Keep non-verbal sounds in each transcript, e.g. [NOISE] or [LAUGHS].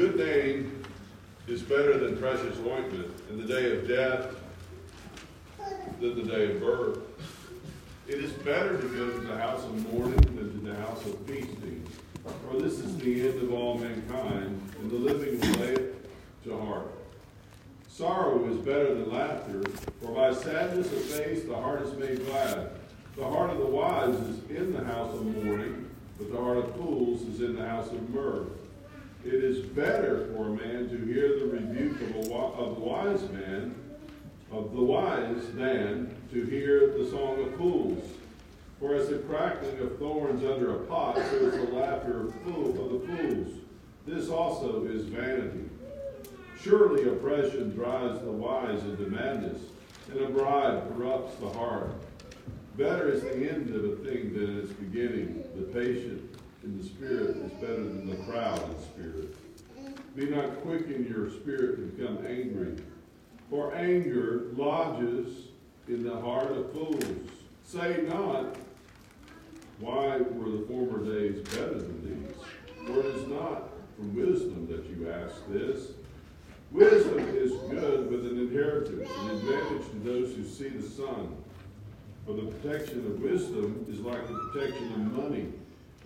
good name is better than precious ointment in the day of death than the day of birth. It is better to go to the house of mourning than to the house of feasting. For this is the end of all mankind, and the living will lay it to heart. Sorrow is better than laughter, for by sadness of face the heart is made glad. The heart of the wise is in the house of mourning, but the heart of fools is in the house of mirth. It is better for a man to hear the rebuke of, a, of the wise man, of the wise, than to hear the song of fools. For as the crackling of thorns under a pot, so is the laughter of, fool, of the fools. This also is vanity. Surely oppression drives the wise into madness, and a bribe corrupts the heart. Better is the end of a thing than its beginning. The patient in the spirit is better than the proud in spirit. Be not quick in your spirit to become angry, for anger lodges in the heart of fools. Say not, Why were the former days better than these? For it is not from wisdom that you ask this. Wisdom is good with an inheritance, an advantage to those who see the sun. For the protection of wisdom is like the protection of money,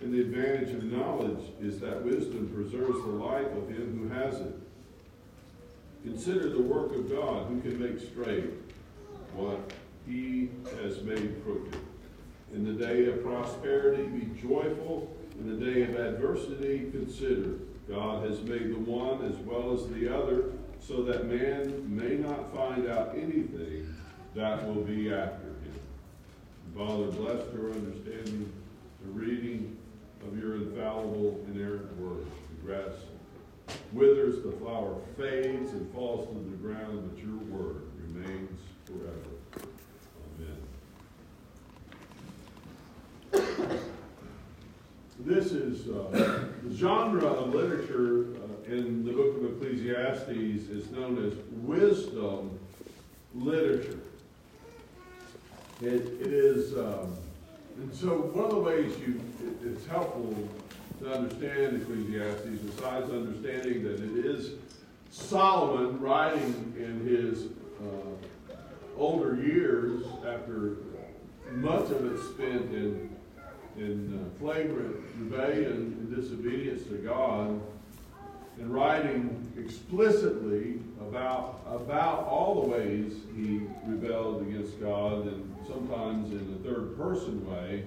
and the advantage of knowledge is that wisdom preserves the life of him who has it. Consider the work of God, who can make straight what he has made crooked. In the day of prosperity, be joyful. In the day of adversity, consider. God has made the one as well as the other, so that man may not find out anything that will be after him. Father, bless her understanding the reading of your infallible, inerrant word. The grass withers, the flower fades and falls to the ground, but your word remains forever. Amen. This is uh, the genre of literature uh, in the book of Ecclesiastes is known as wisdom literature. It, it is, um, and so one of the ways you, it, it's helpful to understand Ecclesiastes, besides understanding that it is Solomon writing in his uh, older years after much of it spent in in uh, flagrant rebellion and disobedience to God, and writing explicitly about about all the ways he rebelled against God, and sometimes in a third person way,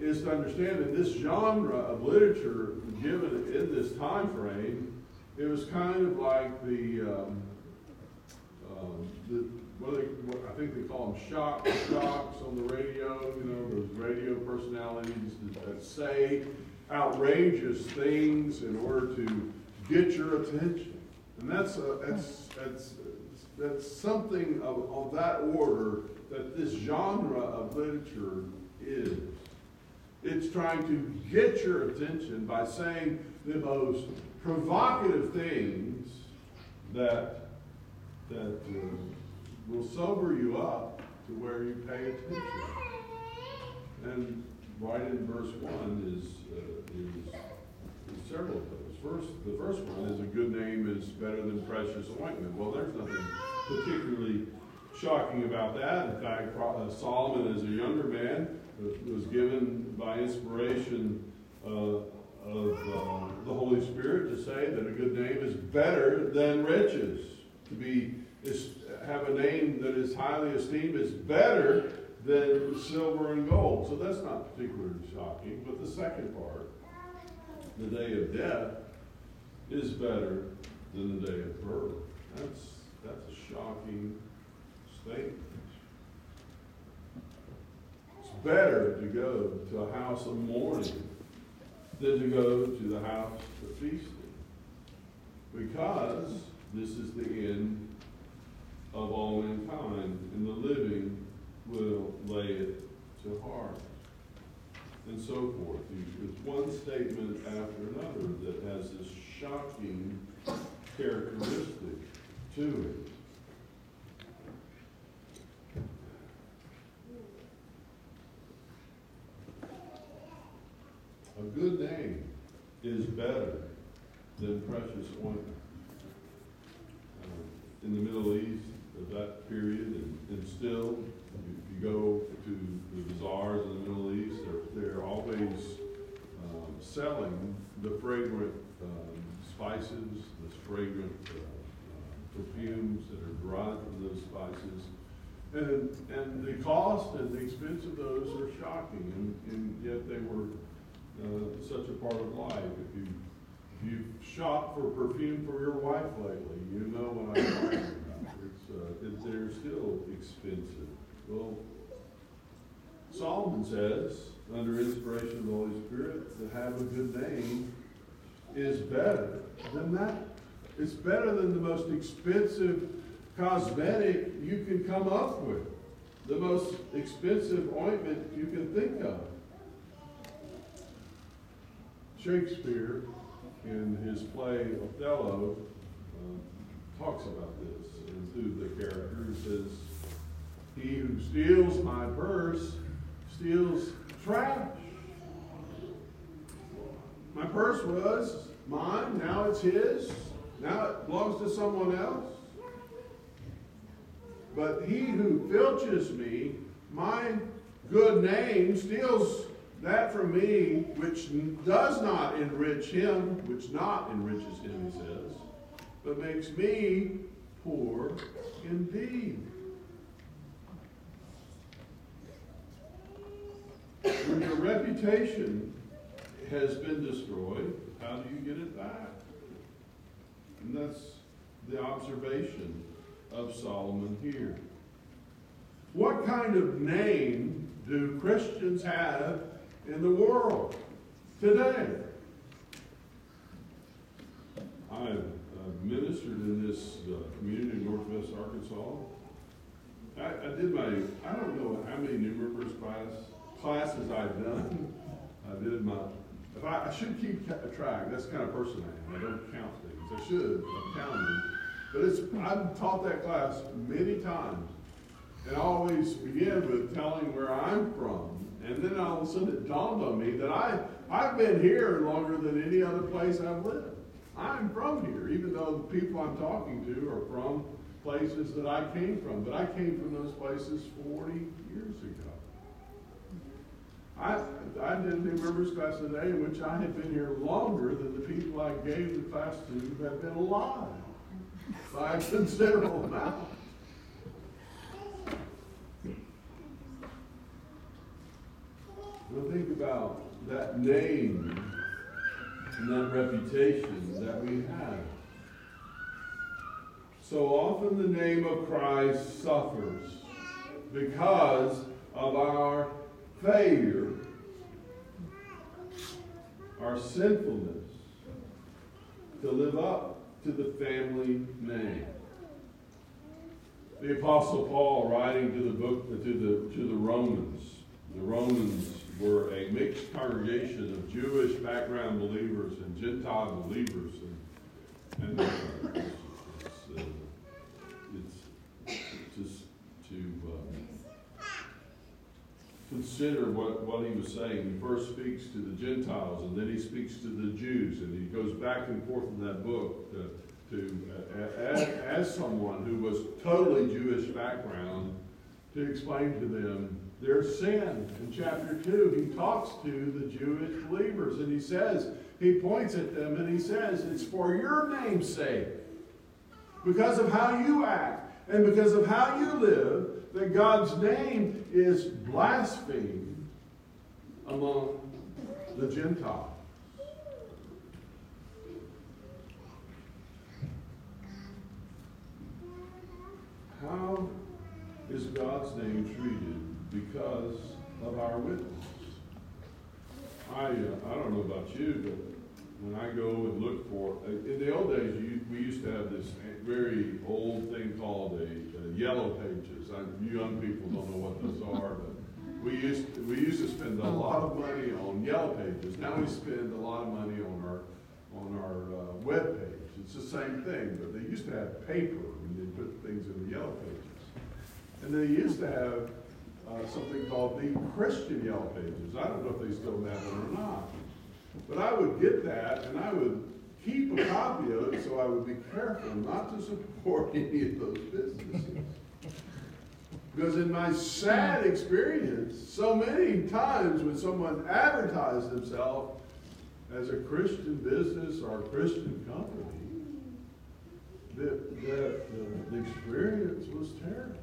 is to understand that this genre of literature given in this time frame, it was kind of like the, um, um, the what, they, what I think they call them shock jocks on the radio. You know, those radio personalities that, that say outrageous things in order to get your attention, and that's a, that's that's that's something of, of that order that this genre of literature is. It's trying to get your attention by saying the most provocative things that that. Uh, will sober you up to where you pay attention. And right in verse 1 is, uh, is, is, several of those. The first one is a good name is better than precious ointment. Well, there's nothing particularly shocking about that. In fact, uh, Solomon, as a younger man, was given by inspiration uh, of uh, the Holy Spirit to say that a good name is better than riches. To be is have a name that is highly esteemed is better than silver and gold. So that's not particularly shocking. But the second part, the day of death, is better than the day of birth. That's that's a shocking statement. It's better to go to a house of mourning than to go to the house of feasting. Because this is the end of all mankind, and the living will lay it to heart. And so forth. It's one statement after another that has this shocking characteristic to it. A good name is better than precious ointment. Uh, in the Middle East of that period, and, and still, if you go to the bazaars in the Middle East, um, selling the fragrant um, spices, the fragrant uh, uh, perfumes that are derived from those spices. And, and the cost and the expense of those are shocking, and, and yet they were uh, such a part of life. If you if you've shopped for perfume for your wife lately, you know what I'm talking about. It's, uh, it, they're still expensive. Well, Solomon says, under inspiration of the Holy Spirit, to have a good name is better than that. It's better than the most expensive cosmetic you can come up with, the most expensive ointment you can think of. Shakespeare, in his play Othello, uh, talks about this and through the character. He says, He who steals my purse steals trash. My purse was mine, now it's his, now it belongs to someone else. But he who filches me, my good name, steals that from me which does not enrich him, which not enriches him, he says, but makes me poor indeed. When your reputation has been destroyed, how do you get it back? And that's the observation of Solomon here. What kind of name do Christians have in the world today? I've ministered in this uh, community in Northwest Arkansas. I, I, did my, I don't know how many new members class, classes I've done. I did my, if I, I should keep track. That's the kind of person I am. I don't count things. I should. I'm counting them. But it's, I've taught that class many times. And I always begin with telling where I'm from. And then all of a sudden it dawned on me that I, I've been here longer than any other place I've lived. I'm from here, even though the people I'm talking to are from places that I came from. But I came from those places 40 years ago. I, I did a new members class today in which I had been here longer than the people I gave the class to have been alive by a considerable amount. Well, think about that name and that reputation that we have. So often the name of Christ suffers because of our failure, our sinfulness to live up to the family name. The Apostle Paul, writing to the book to the to the Romans, the Romans were a mixed congregation of Jewish background believers and Gentile believers, and, and uh, it's, uh, it's, just to uh, consider what, what he was saying. He first speaks to the Gentiles, and then he speaks to the Jews, and he goes back and forth in that book to, to uh, as, as someone who was totally Jewish background to explain to them their sin. In chapter 2, he talks to the Jewish believers and he says, he points at them and he says, It's for your name's sake, because of how you act and because of how you live, that God's name is blasphemed among the Gentiles. How is God's name treated because of our witness. I, uh, I don't know about you, but when I go and look for, uh, in the old days, you, we used to have this very old thing called a, a yellow pages. I, you young people don't know what those are, but we used we used to spend a lot of money on yellow pages. Now we spend a lot of money on our on our uh, web page. It's the same thing, but they used to have paper and they put things in the yellow pages, and they used to have uh, something called the Christian Yellow Pages. I don't know if they still have it or not. But I would get that and I would keep a copy of it so I would be careful not to support [LAUGHS] any of those businesses. Because in my sad experience, so many times when someone advertised themselves as a Christian business or a Christian company, that, that the experience was terrible.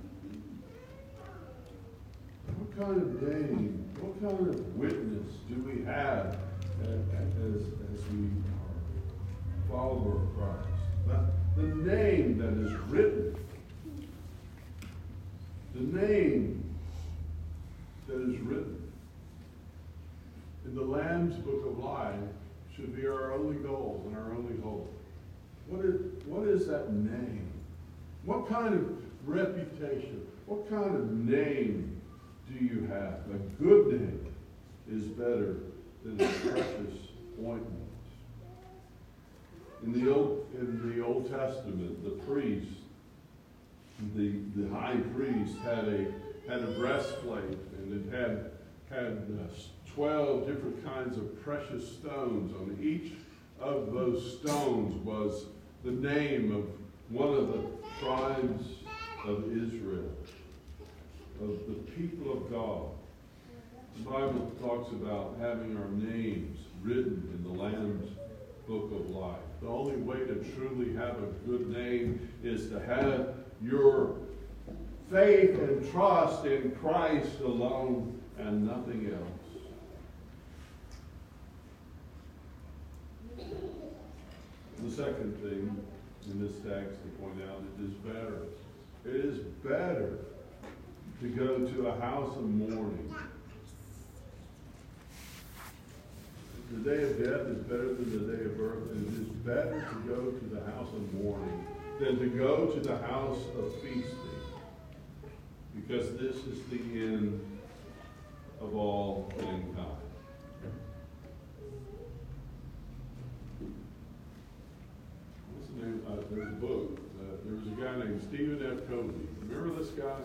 What kind of name, what kind of witness do we have as, as we are followers of Christ? The, the name that is written, the name that is written in the Lamb's Book of Life should be our only goal and our only hope. What is, what is that name? What kind of reputation? What kind of name do you have? A good name is better than a precious ointment. In the Old, in the Old Testament, the priest, the, the high priest had a, had a breastplate and it had, had uh, 12 different kinds of precious stones. On each of those stones was the name of one of the tribes of Israel, of the people of God. Bible talks about having our names written in the Lamb's book of life. The only way to truly have a good name is to have your faith and trust in Christ alone and nothing else. The second thing in this text to point out, it is better. It is better to go to a house of mourning. The day of death is better than the day of birth, and it is better to go to the house of mourning than to go to the house of feasting. Because this is the end of all mankind. What's the uh, there's a book. Uh, there was a guy named Stephen F. Covey. Remember this guy?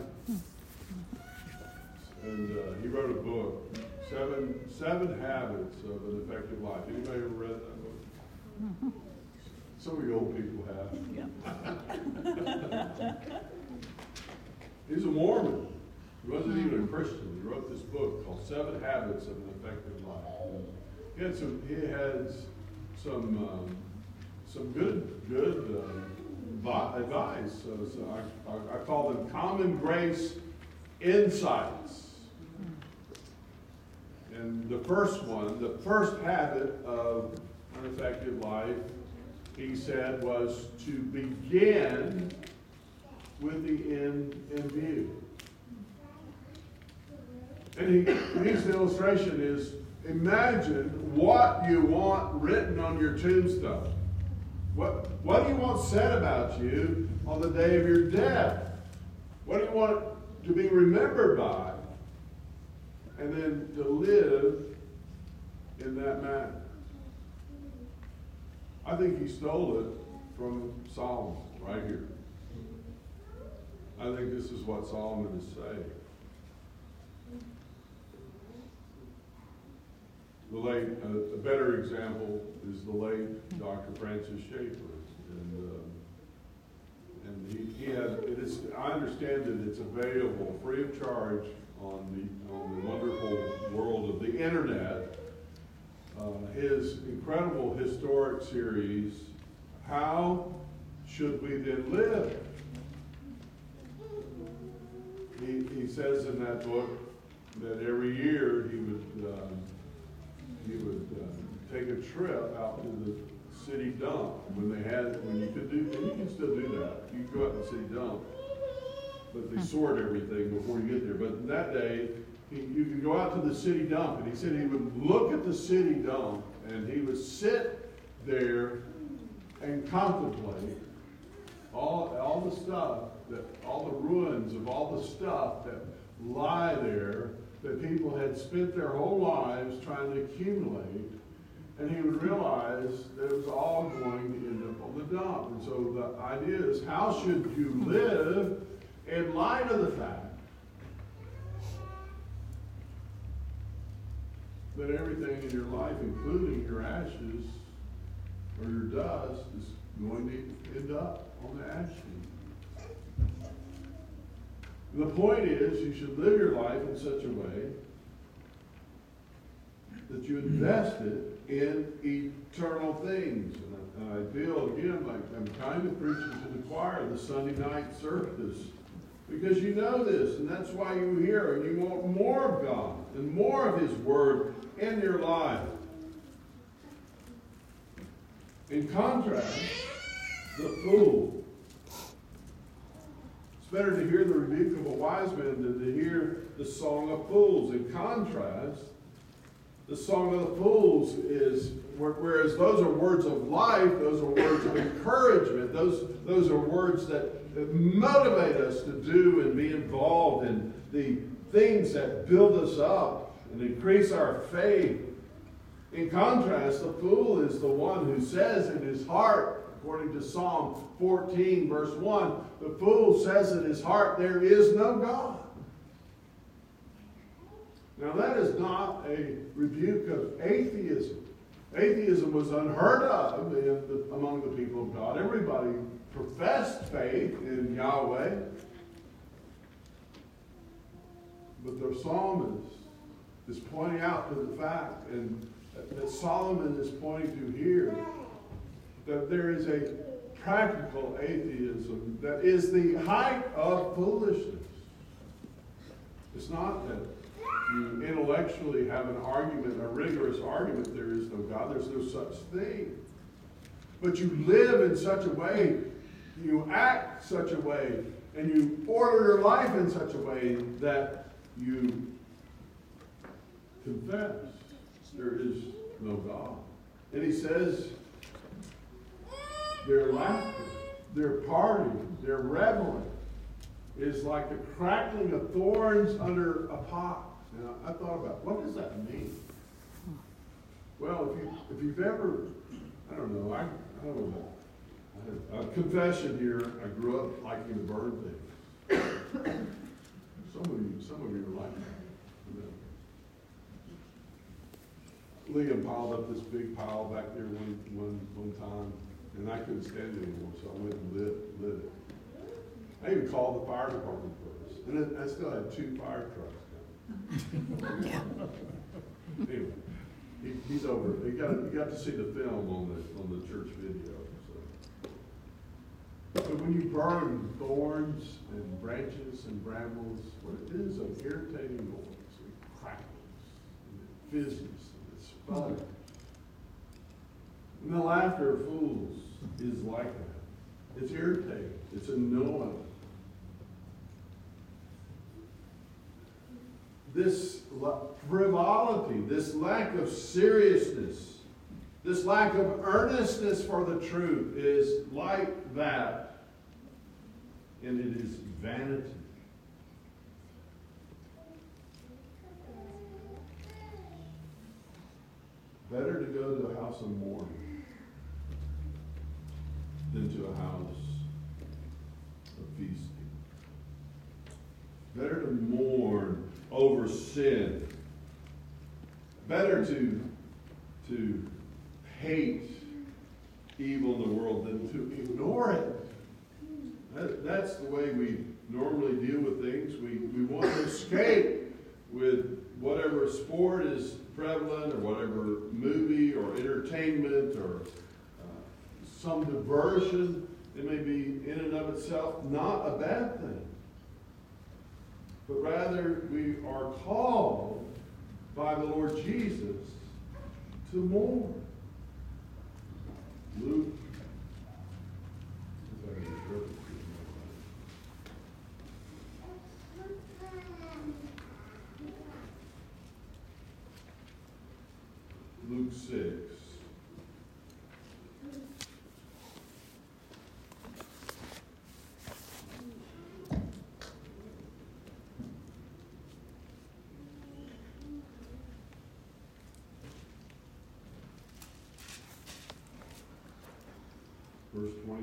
And uh, he wrote a book, Seven Seven Habits of an Effective Life. Anybody ever read that book? [LAUGHS] Some of you old people have. Yeah. He's a Mormon. He wasn't even a Christian. He wrote this book called Seven Habits of an Effective Life. He had some. He had some um, some good, good uh, advice. So, so I, I, I, call them common grace insights. And the first one, the first habit of an effective life, he said, was to begin with the end in view. And he, his illustration is imagine what you want written on your tombstone. What, what do you want said about you on the day of your death? What do you want to be remembered by? And then to live in that manner. I think he stole it from Solomon right here. I think this is what Solomon is saying. The late, uh, a better example is the late Dr. Francis Schaeffer. And, uh, and he, he had, it is, I understand that it's available free of charge on the, on the wonderful world of the internet. Uh, his incredible historic series, How Should We Then Live? He, he says in that book that every year he would um, he would uh, take a trip out to the city dump when they had, when you could do, and you can still do that. You go out to the city dump, but they sort everything before you get there. But that day, he, you could go out to the city dump, and he said he would look at the city dump, and he would sit there and contemplate all, all the stuff that all the ruins of all the stuff that lie there that people had spent their whole lives trying to accumulate, and he would realize that it was all going to end up on the dump. And so the idea is how should you live in light of the fact that everything in your life, including your ashes, or your dust is going to end up on the ash heap. The point is, you should live your life in such a way that you invest it in eternal things. And I, feel, again, like I'm kind of preaching to the choir the Sunday night service. Because you know this, and that's why you hear, and you want more of God and more of His Word in your life. In contrast, the fool. It's better to hear the rebuke of a wise man than to hear the song of fools. In contrast, the song of the fools is whereas those are words of life, those are words of encouragement, those, those are words that motivate us to do and be involved in the things that build us up and increase our faith. In contrast, the fool is the one who says in his heart, according to Psalm 14, verse 1, the fool says in his heart, There is no God. Now, that is not a rebuke of atheism. Atheism was unheard of among the people of God. Everybody professed faith in Yahweh. But the psalmist is pointing out to the fact, and that Solomon is pointing to here, that there is a practical atheism that is the height of foolishness. It's not that you intellectually have an argument, a rigorous argument, there is no God, there's no such thing. But you live in such a way, you act such a way, and you order your life in such a way that you confess there is no God. And he says, their laughter, their party, their reveling is like the crackling of thorns under a pot. And I, I thought about what does that mean? Well, if you if you've ever, I don't know, I, I don't know. I a confession here. I grew up liking the bird thing. some of you, some of you are like that. Liam piled up this big pile back there one, one, one time, and I couldn't stand it anymore, so I went and lit, lit it. I even called the fire department first, and then I still had two fire trucks yeah. anyway, he, he's over. You got you got to see the film on the on the church video. So. But when you burn thorns and branches and brambles, what it is an irritating noise. It crackles, and it fizzes, and it sputters. And the laughter of fools is like that. It's irritating. It's annoying. this frivolity, this lack of seriousness, this lack of earnestness for the truth is like that, and it is vanity. Better to go to a house of mourning than to a house of feasting. Better to mourn over sin. Better to, to hate evil in the world than to ignore it. That, that's the way we normally deal with things. We, we want to escape with whatever sport is prevalent or whatever movie or entertainment or uh, some diversion. It may be in and of itself not a bad thing but rather we are called by the Lord Jesus to. Luke. Luke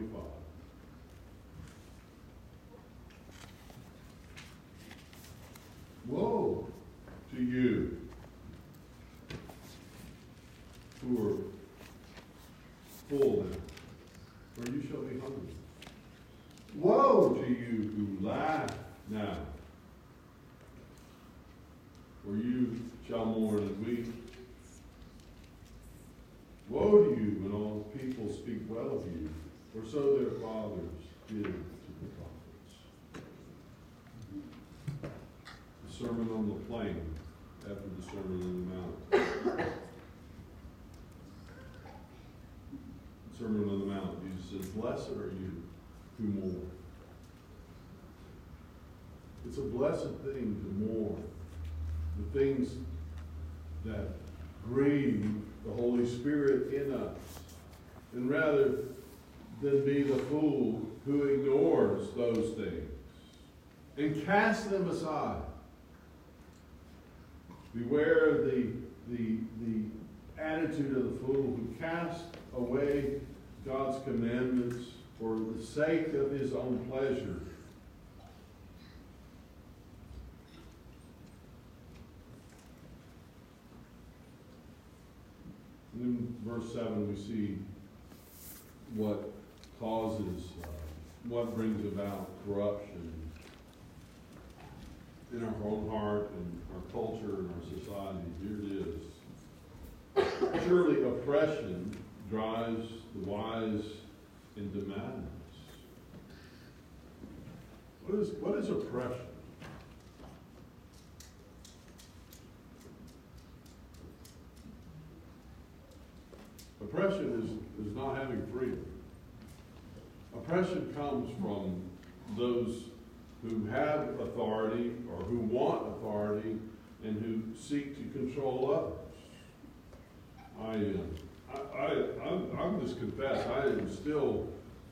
verse 25. Woe to you who are full for you shall mourn and weep. Woe to you when all people speak well of you, for so their fathers did to the prophets. The Sermon on the Plain after the Sermon on the Mount. Sermon on the Mount, Jesus says, Blessed are you who mourn. It's a blessed thing to mourn the things that grieve the Holy Spirit in us. And rather than be the fool who ignores those things and casts them aside. Beware the, the, the attitude of the fool who casts away God's commandments for the sake of his own pleasure. in verse 7, we see what causes, uh, what brings about corruption in our own heart and our culture and our society. Here it is. Surely oppression drives the wise into madness. What is, what is oppression? Oppression is, is not having freedom. Oppression comes from those who have authority or who want authority and who seek to control others. I, uh, I, I, I'm, I'm just confess, I am still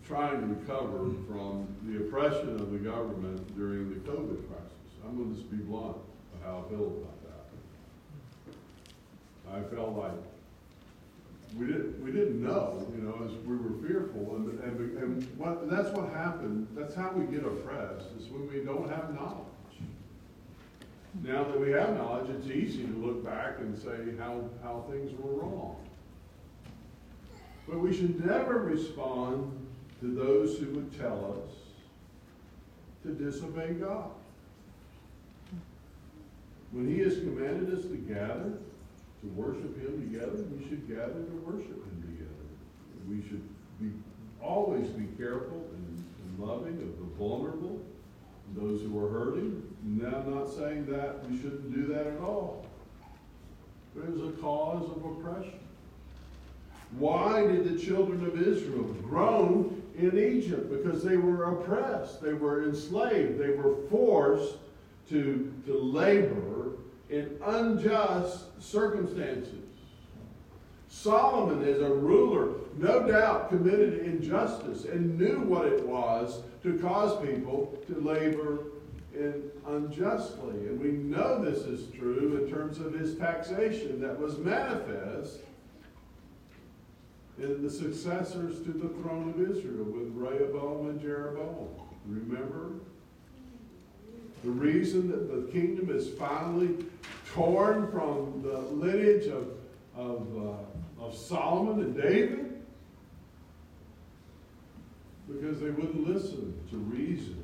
trying to recover from the oppression of the government during the COVID crisis. I'm going to just be blunt of how I feel about that. I felt like we didn't, we didn't know, you know, as we were fearful, and, and, and what, that's what happened, that's how we get oppressed, is when we don't have knowledge. Now that we have knowledge, it's easy to look back and say how, how things were wrong. But we should never respond to those who would tell us to disobey God. When He has commanded us to gather, to worship Him together, we should gather to worship Him together. We should be always be careful and, and loving of the vulnerable, those who are hurting. Now, I'm not saying that we shouldn't do that at all. But it was a cause of oppression. Why did the children of Israel groan in Egypt? Because they were oppressed, they were enslaved, they were forced to, to labor in unjust circumstances. Solomon, as a ruler, no doubt committed injustice and knew what it was to cause people to labor in unjustly. And we know this is true in terms of his taxation that was manifest in the successors to the throne of Israel with Rehoboam and Jeroboam. Remember? The reason that the kingdom is finally torn from the lineage of, of, uh, of Solomon and David? Because they wouldn't listen to reason.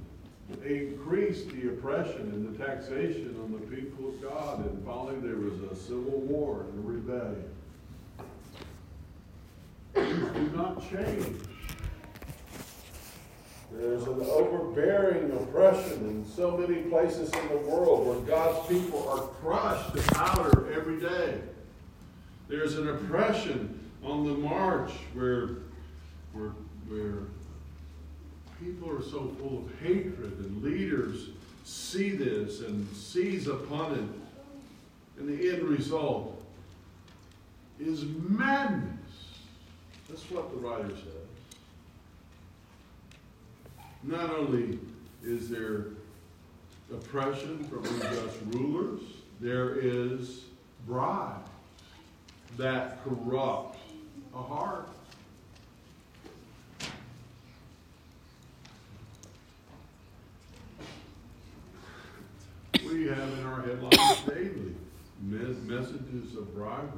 They increased the oppression and the taxation on the people of God, and finally there was a civil war and a rebellion. Things do not change. There's an overbearing oppression in so many places in the world where God's people are crushed to powder every day. There's an oppression on the march where, where, where people are so full of hatred and leaders see this and seize upon it. And the end result is madness. That's what the writer says. Not only is there oppression from unjust rulers, there is bribes that corrupt a heart. We have in our headlines daily messages of bribery.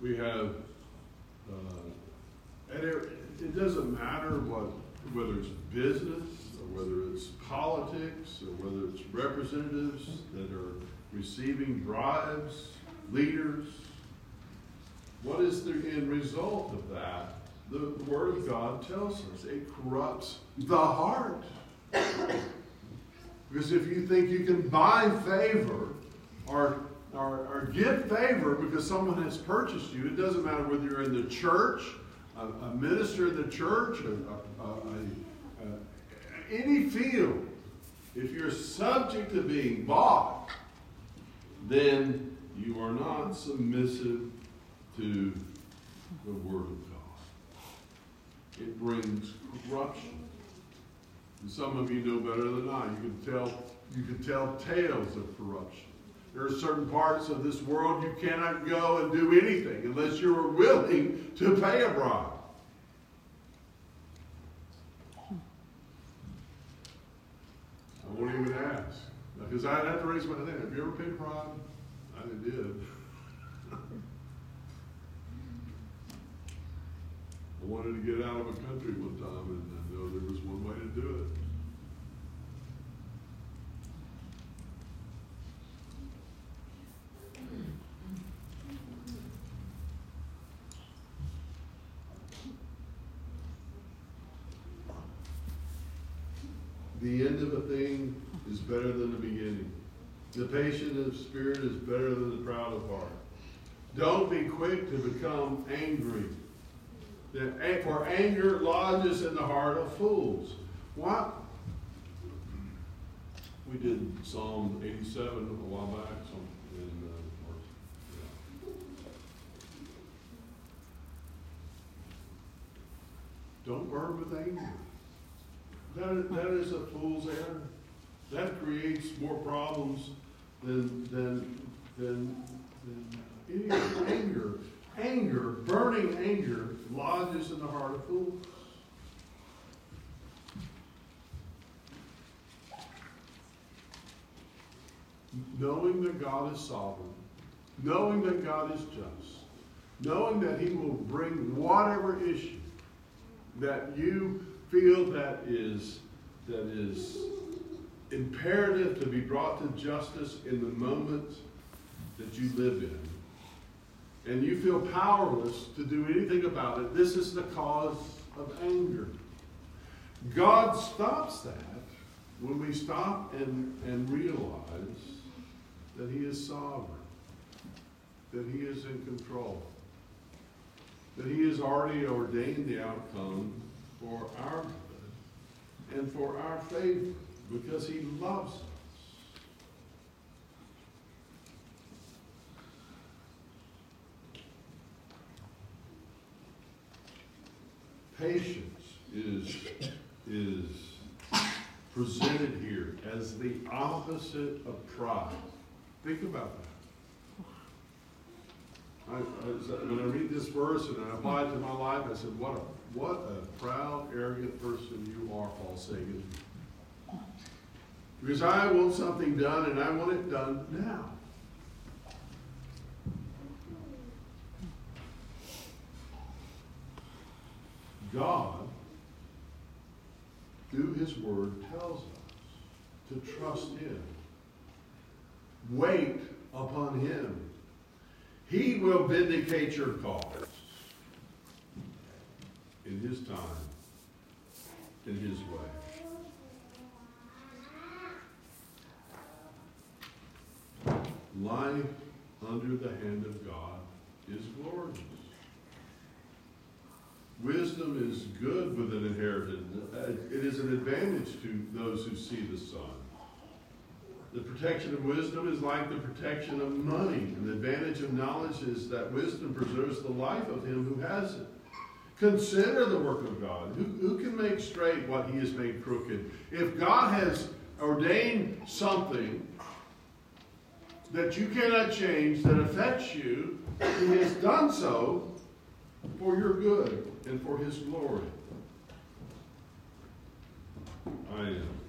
We have, uh, and it, it doesn't matter what whether it's business or whether it's politics or whether it's representatives that are receiving bribes, leaders. What is the end result of that? The, Word of God tells us it corrupts the heart. because if you think you can buy favor or, or, or get favor because someone has purchased you, it doesn't matter whether you're in the church, a, a minister of the church, a, a, any field. If you're subject to being bought, then you are not submissive to the Word of God. It brings corruption. And some of you know better than I. You can tell you can tell tales of corruption. There are certain parts of this world you cannot go and do anything unless you are willing to pay a bribe. I won't even ask. Because I'd have to raise my hand. Have you ever paid a bribe? I did. [LAUGHS] I wanted to get out of a country one time, and I know there was one way to do it. The end of a thing is better than the beginning. The patient of spirit is better than the proud of heart. Don't be quick to become angry. For anger lodges in the heart of fools. What? We did Psalm 87 a while back. In, uh, yeah. Don't burn with anger. That, that is a fool's errand. That creates more problems than, than, than, than uh, any anger. Anger, burning anger, lodges in the heart of fools. Knowing that God is sovereign, knowing that God is just, knowing that He will bring whatever issue that you feel that is that is imperative to be brought to justice in the moment that you live in, and you feel powerless to do anything about it, this is the cause of anger. God stops that when we stop and, and realize that He is sovereign, that He is in control, that He has already ordained the outcome for our good and for our favor because he loves us. Patience is, is presented here as the opposite of pride. Think about that. I, I, when I read this verse and I apply it to my life, I said, what a what a proud, arrogant person you are, Paul Sagan. Because I want something done and I want it done now. God, through His Word, tells us to trust Him. Wait upon Him. He will vindicate your cause in His time, in His way. Life under the hand of God is glorious. Wisdom is good with an inheritance. Uh, it is an advantage to those who see the sun. The protection of wisdom is like the protection of money. And the advantage of knowledge is that wisdom preserves the life of him who has it. Consider the work of God. Who, who can make straight what he has made crooked? If God has ordained something that you cannot change, that affects you, he has done so for your good and for his glory. I am.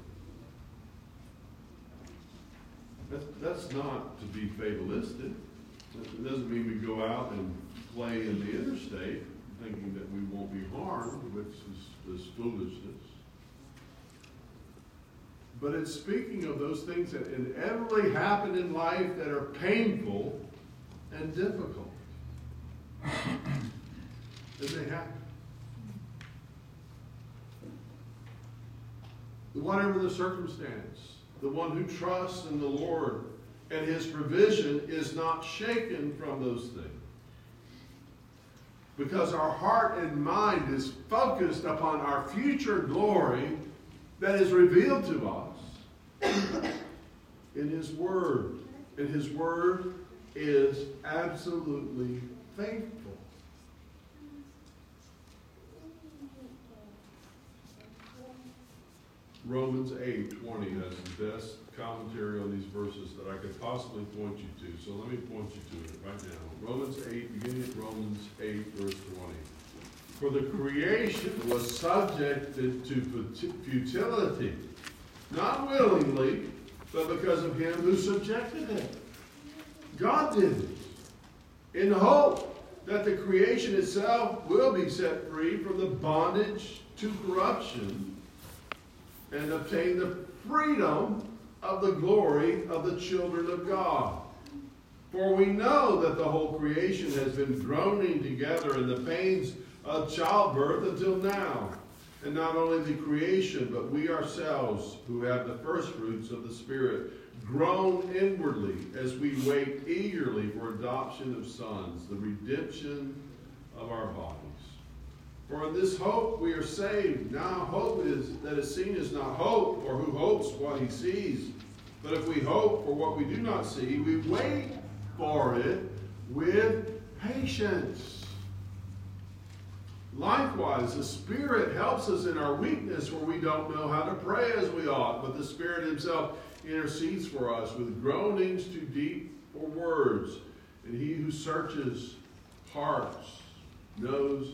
That's, that's not to be fatalistic. It doesn't mean we go out and play in the interstate thinking that we won't be harmed, which is, is foolishness. but it's speaking of those things that inevitably happen in life that are painful and difficult. and they happen. Whatever the circumstance, the one who trusts in the Lord and his provision is not shaken from those things. Because our heart and mind is focused upon our future glory that is revealed to us in his word. And his word is absolutely faithful. Romans 8 20 has the best commentary on these verses that I could possibly point you to. So let me point you to it right now. Romans 8, beginning at Romans 8, verse 20. For the creation was subjected to futility, not willingly, but because of him who subjected it. God did it in hope that the creation itself will be set free from the bondage to corruption and obtain the freedom of the glory of the children of God. For we know that the whole creation has been groaning together in the pains of childbirth until now. And not only the creation, but we ourselves, who have the first fruits of the Spirit, groan inwardly as we wait eagerly for adoption of sons, the redemption of our bodies. For in this hope we are saved. Now hope is that is seen is not hope, or who hopes what he sees. But if we hope for what we do not see, we wait for it with patience. Likewise, the Spirit helps us in our weakness where we don't know how to pray as we ought, but the Spirit Himself intercedes for us with groanings too deep for words. And He who searches hearts knows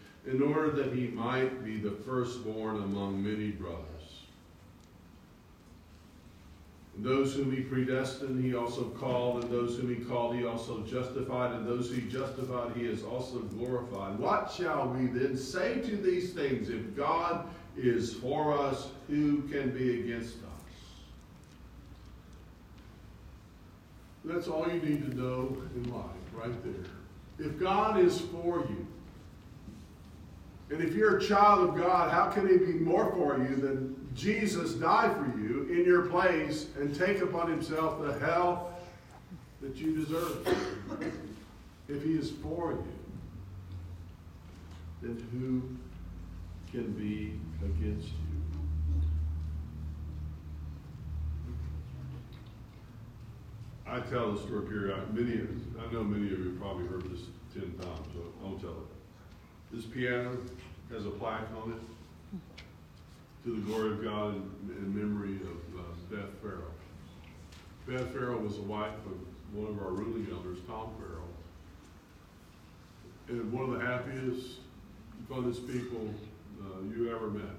in order that he might be the firstborn among many brothers. And those whom he predestined, he also called, and those whom he called, he also justified, and those who he justified, he has also glorified. What shall we then say to these things? If God is for us, who can be against us? That's all you need to know in life, right there. If God is for you, and if you're a child of God, how can he be more for you than Jesus die for you in your place and take upon himself the hell that you deserve? if he is for you, then who can be against you? I tell the story period. Many, I know many of you probably heard this ten times, so I'll tell it. This piano has a plaque on it to the glory of God in, in memory of uh, Beth Farrell. Beth Farrell was the wife of one of our ruling elders, Tom Farrell. And one of the happiest, funnest people uh, you ever met.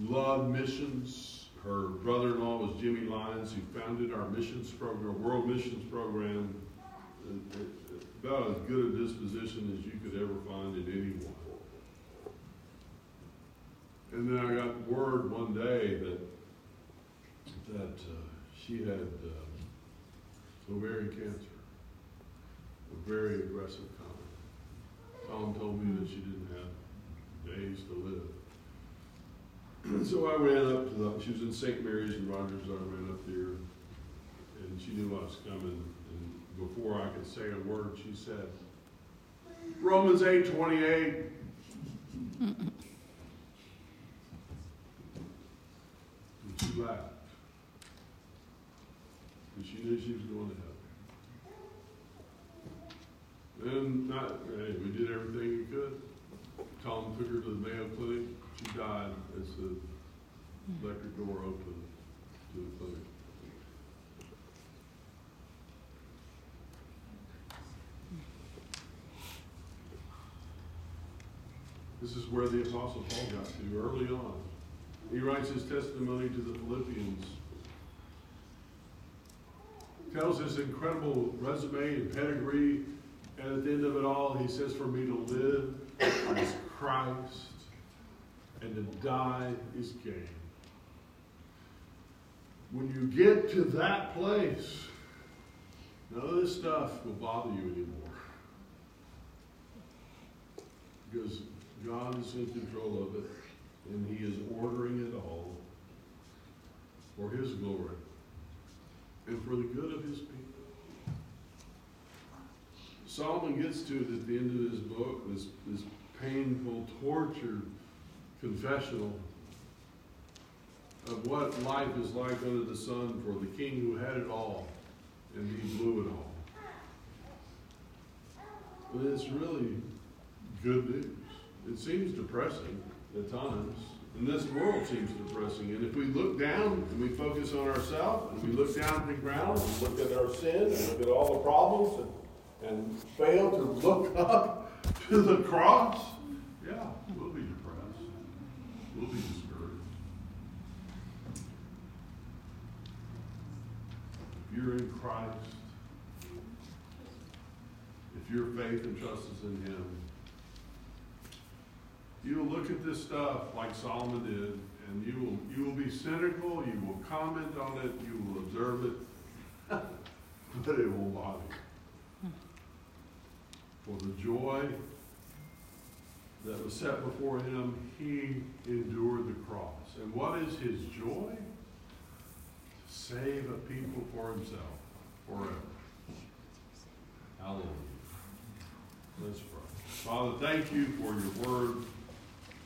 Loved missions. Her brother-in-law was Jimmy Lyons, who founded our missions program, world missions program. About as good a disposition as you could ever find in anyone. And then I got word one day that that uh, she had uh, ovarian cancer, a very aggressive kind. Tom told me that she didn't have days to live. [CLEARS THROAT] So I ran up to the, she was in St. Mary's in Rogers, I ran up there, and she knew I was coming, before I could say a word, she said, Romans 8, 28, and she laughed. And she knew she was going to heaven. And not, hey, we did everything we could. Tom took her to the Mayo Clinic. She died as the hmm. electric door opened to the clinic. This is where the Apostle Paul got to early on. He writes his testimony to the Philippians. Tells his incredible resume and pedigree, and at the end of it all, he says, For me to live is Christ, and to die is gain. When you get to that place, none of this stuff will bother you anymore. Because God is in control of it, and He is ordering it all for His glory and for the good of His people. Solomon gets to it at the end of his book, this, this painful, tortured confessional of what life is like under the sun for the king who had it all and he blew it all. But it's really good news. It seems depressing at times. And this world seems depressing. And if we look down and we focus on ourselves and we look down at the ground and look at our sin and look at all the problems and, and fail to look [LAUGHS] up to the cross, yeah, we'll be depressed. We'll be discouraged. If you're in Christ, if your faith and trust is in Him, you will look at this stuff like Solomon did, and you will you will be cynical. You will comment on it. You will observe it, [LAUGHS] but it will bother you. For the joy that was set before him, he endured the cross. And what is his joy? To save a people for himself forever. Hallelujah. Let's pray. Father, thank you for your word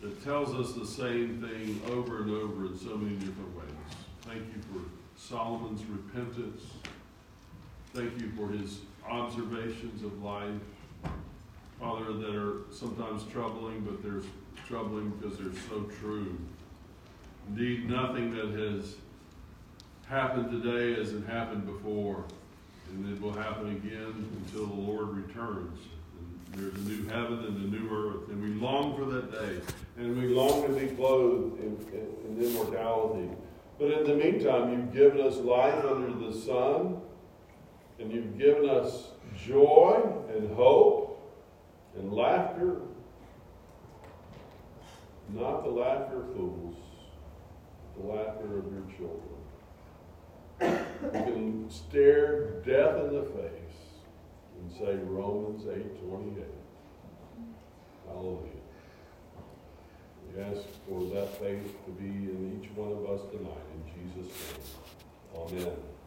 that tells us the same thing over and over in so many different ways. Thank you for Solomon's repentance. Thank you for his observations of life, Father, that are sometimes troubling, but they're troubling because they're so true. Indeed, nothing that has happened today hasn't happened before, and it will happen again until the Lord returns. There's a new heaven and a new earth, and we long for that day, and we long to be clothed in, in, in immortality. But in the meantime, you've given us life under the sun, and you've given us joy and hope and laughter. Not the laughter of fools, the laughter of your children. We can stare death in the face and say Romans 8 28. Hallelujah. Ask for that faith to be in each one of us tonight in Jesus' name. Amen.